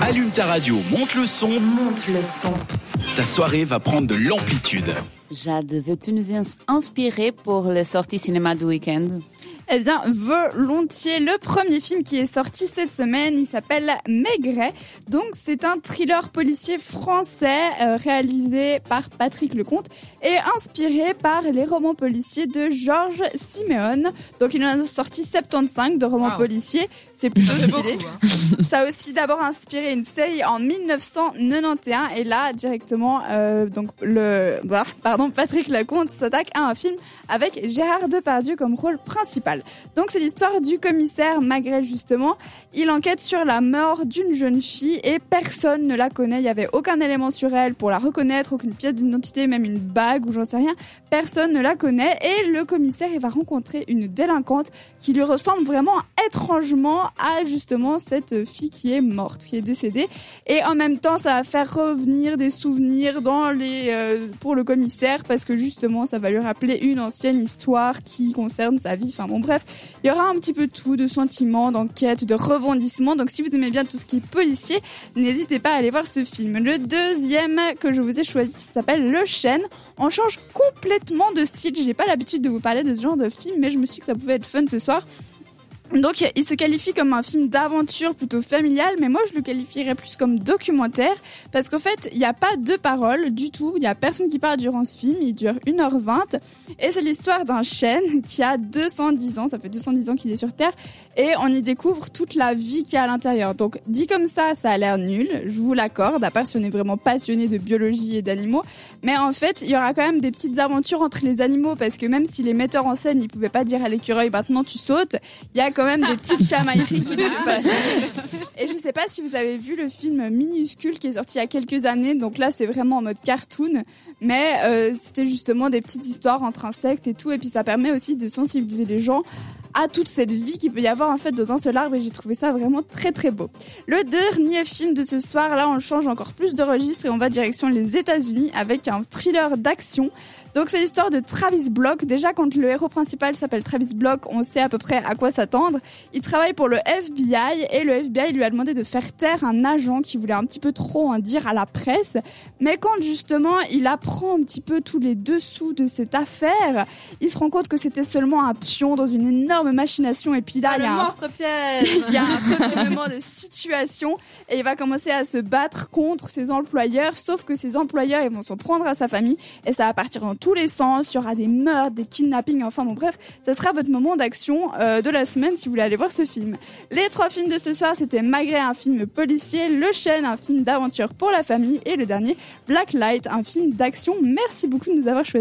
Allume ta radio, monte le son. Monte le son. Ta soirée va prendre de l'amplitude. Jade, veux-tu nous inspirer pour les sorties cinéma du week-end? Eh bien, volontiers. Le premier film qui est sorti cette semaine, il s'appelle Maigret. Donc, c'est un thriller policier français euh, réalisé par Patrick Lecomte et inspiré par les romans policiers de Georges Simeone. Donc, il en a sorti 75 de romans policiers. C'est plutôt stylé. Hein. Ça a aussi d'abord inspiré une série en 1991 et là, directement, euh, donc le, bah, pardon, Patrick Lecomte s'attaque à un film avec Gérard Depardieu comme rôle principal. Donc c'est l'histoire du commissaire Magret justement. Il enquête sur la mort d'une jeune fille et personne ne la connaît. Il n'y avait aucun élément sur elle pour la reconnaître, aucune pièce d'identité, même une bague ou j'en sais rien. Personne ne la connaît et le commissaire il va rencontrer une délinquante qui lui ressemble vraiment étrangement à justement cette fille qui est morte, qui est décédée. Et en même temps ça va faire revenir des souvenirs dans les euh, pour le commissaire parce que justement ça va lui rappeler une ancienne histoire qui concerne sa vie. Enfin bon bref, il y aura un petit peu tout de sentiments, d'enquête, de rebondissements. Donc si vous aimez bien tout ce qui est policier, n'hésitez pas à aller voir ce film. Le deuxième que je vous ai choisi s'appelle Le Chêne. On change complètement de style. J'ai pas l'habitude de vous parler de ce genre de film, mais je me suis dit que ça pouvait être fun ce soir. Donc, il se qualifie comme un film d'aventure plutôt familial, mais moi je le qualifierais plus comme documentaire, parce qu'en fait, il n'y a pas de paroles du tout, il n'y a personne qui parle durant ce film, il dure 1h20, et c'est l'histoire d'un chêne qui a 210 ans, ça fait 210 ans qu'il est sur Terre, et on y découvre toute la vie qu'il y a à l'intérieur. Donc, dit comme ça, ça a l'air nul, je vous l'accorde, à part si on est vraiment passionné de biologie et d'animaux, mais en fait, il y aura quand même des petites aventures entre les animaux, parce que même si les metteurs en scène, ils pouvaient pas dire à l'écureuil, maintenant tu sautes, il y a quand même des petites chamailleries qui se passent. Et je sais pas si vous avez vu le film Minuscule qui est sorti il y a quelques années. Donc là, c'est vraiment en mode cartoon. Mais euh, c'était justement des petites histoires entre insectes et tout. Et puis ça permet aussi de sensibiliser les gens à toute cette vie qu'il peut y avoir en fait dans un seul arbre et j'ai trouvé ça vraiment très très beau. Le dernier film de ce soir, là on change encore plus de registre et on va direction les États-Unis avec un thriller d'action donc c'est l'histoire de Travis Block. Déjà quand le héros principal s'appelle Travis Block, on sait à peu près à quoi s'attendre. Il travaille pour le FBI et le FBI lui a demandé de faire taire un agent qui voulait un petit peu trop en dire à la presse. Mais quand justement il apprend un petit peu tous les dessous de cette affaire, il se rend compte que c'était seulement un pion dans une énorme machination et puis là ah, il y a un piège. il y a un retournement de situation et il va commencer à se battre contre ses employeurs sauf que ses employeurs ils vont s'en prendre à sa famille et ça va partir en tous les sens. Il y aura des meurtres, des kidnappings, enfin bon bref, ça sera votre moment d'action euh, de la semaine si vous voulez aller voir ce film. Les trois films de ce soir, c'était Magret, un film policier, Le Chêne, un film d'aventure pour la famille et le dernier, Black Light, un film d'action. Merci beaucoup de nous avoir choisis.